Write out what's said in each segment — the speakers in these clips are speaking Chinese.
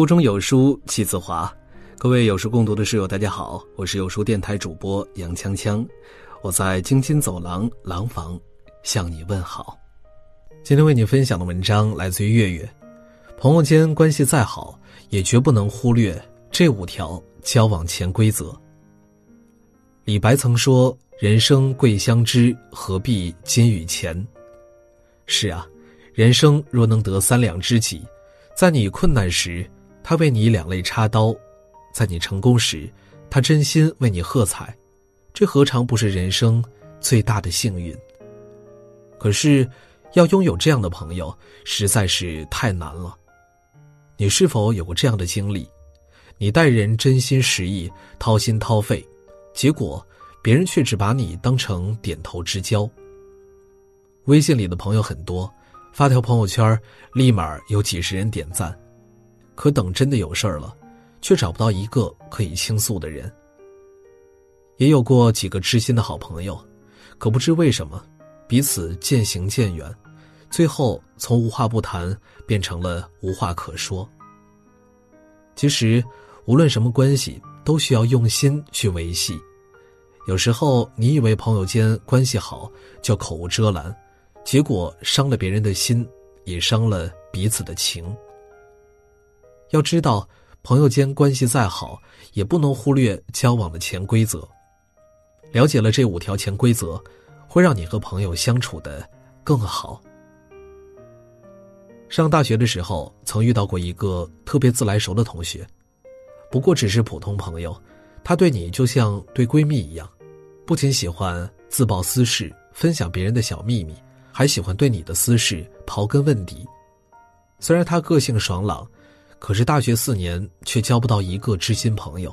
腹中有书气自华，各位有书共读的室友，大家好，我是有书电台主播杨锵锵，我在京津走廊廊坊向你问好。今天为你分享的文章来自于月月，朋友间关系再好，也绝不能忽略这五条交往潜规则。李白曾说：“人生贵相知，何必金与钱。”是啊，人生若能得三两知己，在你困难时。他为你两肋插刀，在你成功时，他真心为你喝彩，这何尝不是人生最大的幸运？可是，要拥有这样的朋友实在是太难了。你是否有过这样的经历？你待人真心实意、掏心掏肺，结果别人却只把你当成点头之交。微信里的朋友很多，发条朋友圈，立马有几十人点赞。可等真的有事儿了，却找不到一个可以倾诉的人。也有过几个知心的好朋友，可不知为什么，彼此渐行渐远，最后从无话不谈变成了无话可说。其实，无论什么关系，都需要用心去维系。有时候，你以为朋友间关系好就口无遮拦，结果伤了别人的心，也伤了彼此的情。要知道，朋友间关系再好，也不能忽略交往的潜规则。了解了这五条潜规则，会让你和朋友相处的更好。上大学的时候，曾遇到过一个特别自来熟的同学，不过只是普通朋友，他对你就像对闺蜜一样，不仅喜欢自曝私事、分享别人的小秘密，还喜欢对你的私事刨根问底。虽然他个性爽朗。可是大学四年却交不到一个知心朋友，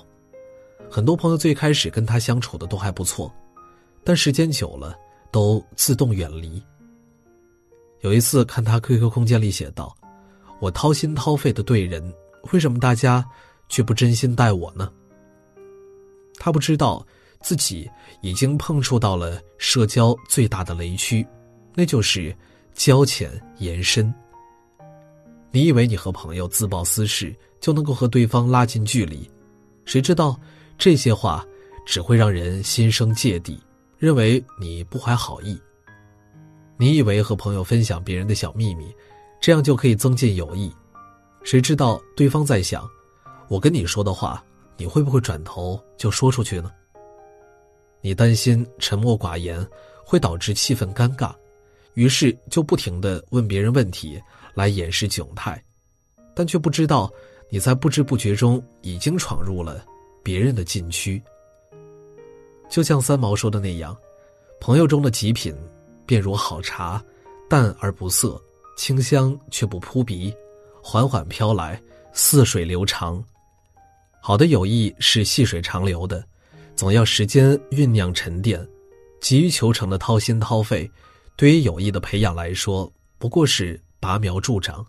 很多朋友最开始跟他相处的都还不错，但时间久了都自动远离。有一次看他 QQ 空间里写道：“我掏心掏肺的对人，为什么大家却不真心待我呢？”他不知道自己已经碰触到了社交最大的雷区，那就是交浅言深。你以为你和朋友自曝私事就能够和对方拉近距离，谁知道这些话只会让人心生芥蒂，认为你不怀好意。你以为和朋友分享别人的小秘密，这样就可以增进友谊，谁知道对方在想，我跟你说的话，你会不会转头就说出去呢？你担心沉默寡言会导致气氛尴尬，于是就不停的问别人问题。来掩饰窘态，但却不知道你在不知不觉中已经闯入了别人的禁区。就像三毛说的那样，朋友中的极品，便如好茶，淡而不涩，清香却不扑鼻，缓缓飘来，似水流长。好的友谊是细水长流的，总要时间酝酿沉淀。急于求成的掏心掏肺，对于友谊的培养来说，不过是。拔苗助长。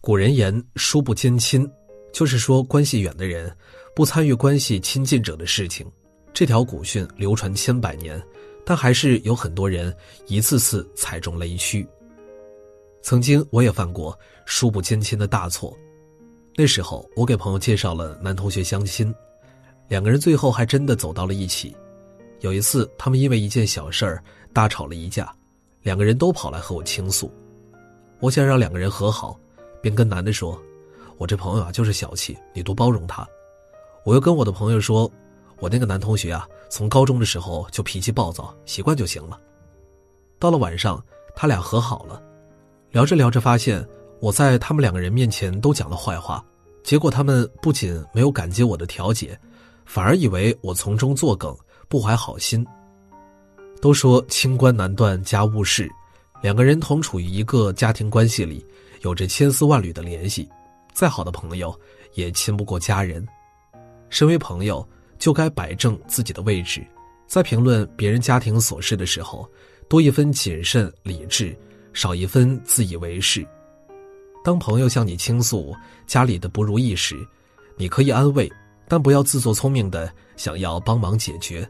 古人言“疏不兼亲”，就是说关系远的人不参与关系亲近者的事情。这条古训流传千百年，但还是有很多人一次次踩中雷区。曾经我也犯过“疏不兼亲”的大错。那时候我给朋友介绍了男同学相亲，两个人最后还真的走到了一起。有一次，他们因为一件小事儿大吵了一架，两个人都跑来和我倾诉。我想让两个人和好，便跟男的说：“我这朋友啊，就是小气，你多包容他。”我又跟我的朋友说：“我那个男同学啊，从高中的时候就脾气暴躁，习惯就行了。”到了晚上，他俩和好了，聊着聊着发现我在他们两个人面前都讲了坏话，结果他们不仅没有感激我的调解，反而以为我从中作梗，不怀好心。都说清官难断家务事。两个人同处于一个家庭关系里，有着千丝万缕的联系，再好的朋友也亲不过家人。身为朋友，就该摆正自己的位置，在评论别人家庭琐事的时候，多一分谨慎理智，少一分自以为是。当朋友向你倾诉家里的不如意时，你可以安慰，但不要自作聪明的想要帮忙解决。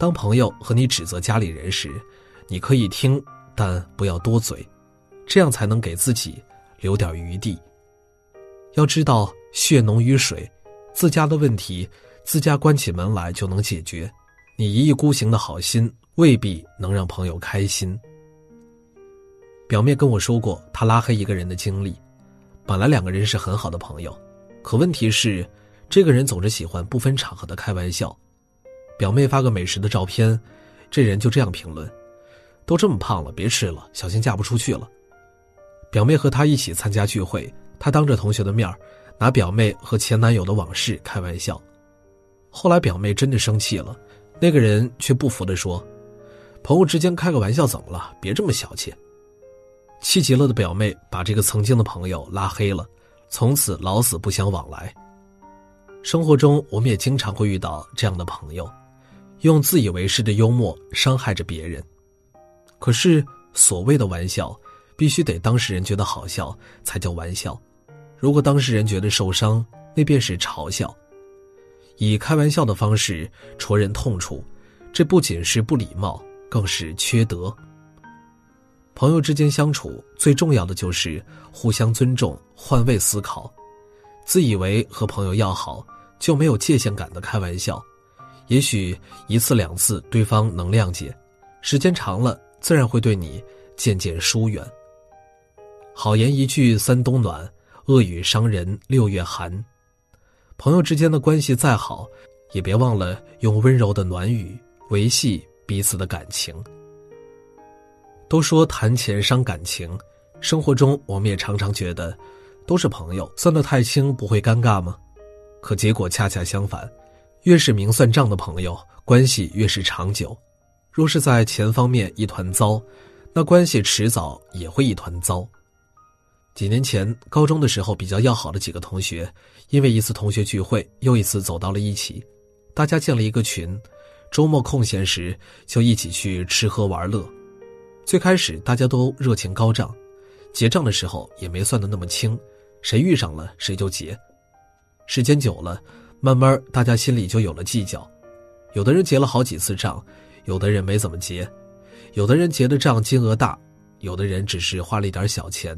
当朋友和你指责家里人时，你可以听。但不要多嘴，这样才能给自己留点余地。要知道血浓于水，自家的问题，自家关起门来就能解决。你一意孤行的好心，未必能让朋友开心。表妹跟我说过她拉黑一个人的经历，本来两个人是很好的朋友，可问题是，这个人总是喜欢不分场合的开玩笑。表妹发个美食的照片，这人就这样评论：“都这么胖了，别吃了，小心嫁不出去了。”表妹和他一起参加聚会，他当着同学的面拿表妹和前男友的往事开玩笑。后来表妹真的生气了，那个人却不服的说：“朋友之间开个玩笑怎么了？别这么小气。”气急了的表妹把这个曾经的朋友拉黑了，从此老死不相往来。生活中我们也经常会遇到这样的朋友。用自以为是的幽默伤害着别人，可是所谓的玩笑，必须得当事人觉得好笑才叫玩笑。如果当事人觉得受伤，那便是嘲笑。以开玩笑的方式戳人痛处，这不仅是不礼貌，更是缺德。朋友之间相处最重要的就是互相尊重、换位思考。自以为和朋友要好，就没有界限感的开玩笑。也许一次两次对方能谅解，时间长了自然会对你渐渐疏远。好言一句三冬暖，恶语伤人六月寒。朋友之间的关系再好，也别忘了用温柔的暖语维系彼此的感情。都说谈钱伤感情，生活中我们也常常觉得，都是朋友，算得太清不会尴尬吗？可结果恰恰相反。越是明算账的朋友，关系越是长久。若是在钱方面一团糟，那关系迟早也会一团糟。几年前，高中的时候比较要好的几个同学，因为一次同学聚会，又一次走到了一起。大家建了一个群，周末空闲时就一起去吃喝玩乐。最开始大家都热情高涨，结账的时候也没算得那么清，谁遇上了谁就结。时间久了。慢慢，大家心里就有了计较，有的人结了好几次账，有的人没怎么结，有的人结的账金额大，有的人只是花了一点小钱。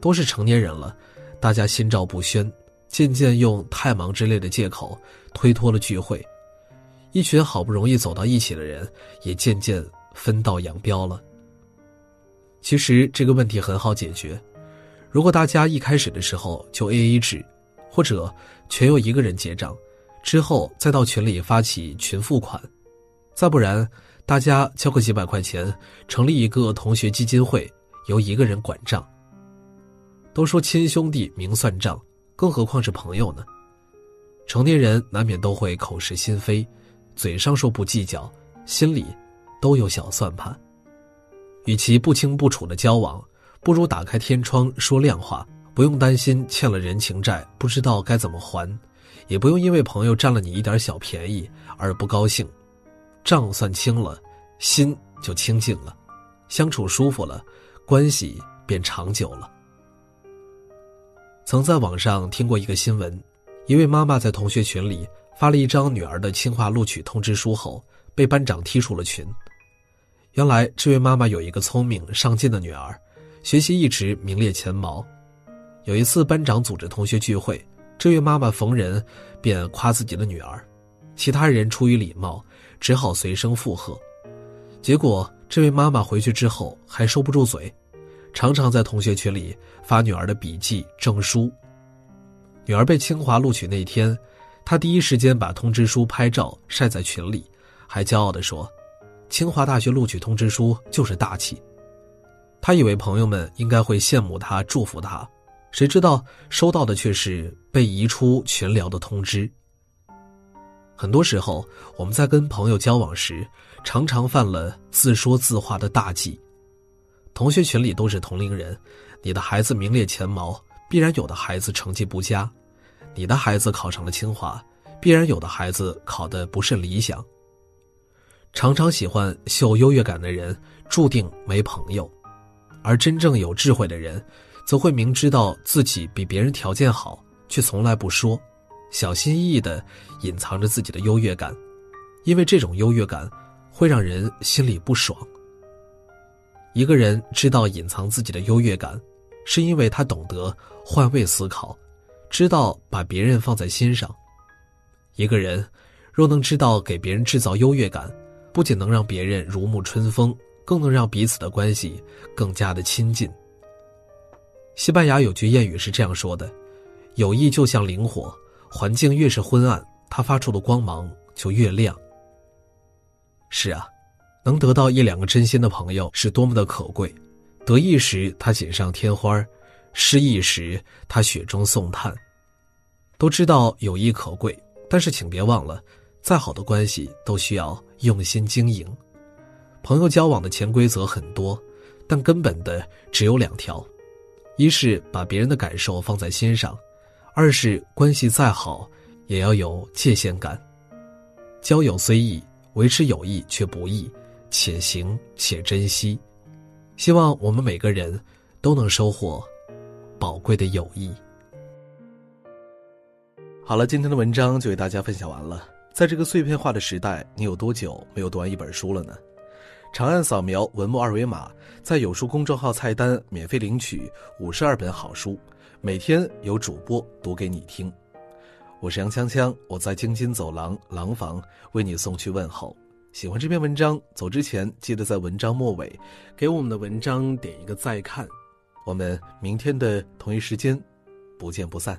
都是成年人了，大家心照不宣，渐渐用太忙之类的借口推脱了聚会，一群好不容易走到一起的人也渐渐分道扬镳了。其实这个问题很好解决，如果大家一开始的时候就 A A 制。或者全由一个人结账，之后再到群里发起群付款，再不然大家交个几百块钱，成立一个同学基金会，由一个人管账。都说亲兄弟明算账，更何况是朋友呢？成年人难免都会口是心非，嘴上说不计较，心里都有小算盘。与其不清不楚的交往，不如打开天窗说亮话。不用担心欠了人情债不知道该怎么还，也不用因为朋友占了你一点小便宜而不高兴，账算清了，心就清净了，相处舒服了，关系便长久了。曾在网上听过一个新闻，一位妈妈在同学群里发了一张女儿的清华录取通知书后，被班长踢出了群。原来这位妈妈有一个聪明上进的女儿，学习一直名列前茅。有一次，班长组织同学聚会，这位妈妈逢人便夸自己的女儿，其他人出于礼貌，只好随声附和。结果，这位妈妈回去之后还收不住嘴，常常在同学群里发女儿的笔记、证书。女儿被清华录取那天，她第一时间把通知书拍照晒在群里，还骄傲地说：“清华大学录取通知书就是大气。”她以为朋友们应该会羡慕她、祝福她。谁知道收到的却是被移出群聊的通知。很多时候，我们在跟朋友交往时，常常犯了自说自话的大忌。同学群里都是同龄人，你的孩子名列前茅，必然有的孩子成绩不佳；你的孩子考上了清华，必然有的孩子考得不甚理想。常常喜欢秀优越感的人，注定没朋友；而真正有智慧的人。则会明知道自己比别人条件好，却从来不说，小心翼翼地隐藏着自己的优越感，因为这种优越感会让人心里不爽。一个人知道隐藏自己的优越感，是因为他懂得换位思考，知道把别人放在心上。一个人若能知道给别人制造优越感，不仅能让别人如沐春风，更能让彼此的关系更加的亲近。西班牙有句谚语是这样说的：“友谊就像灵火，环境越是昏暗，它发出的光芒就越亮。”是啊，能得到一两个真心的朋友是多么的可贵。得意时他锦上添花，失意时他雪中送炭。都知道友谊可贵，但是请别忘了，再好的关系都需要用心经营。朋友交往的潜规则很多，但根本的只有两条。一是把别人的感受放在心上，二是关系再好也要有界限感。交友虽易，维持友谊却不易，且行且珍惜。希望我们每个人都能收获宝贵的友谊。好了，今天的文章就为大家分享完了。在这个碎片化的时代，你有多久没有读完一本书了呢？长按扫描文末二维码，在有书公众号菜单免费领取五十二本好书，每天有主播读给你听。我是杨锵锵，我在京津走廊廊坊为你送去问候。喜欢这篇文章，走之前记得在文章末尾给我们的文章点一个再看。我们明天的同一时间不见不散。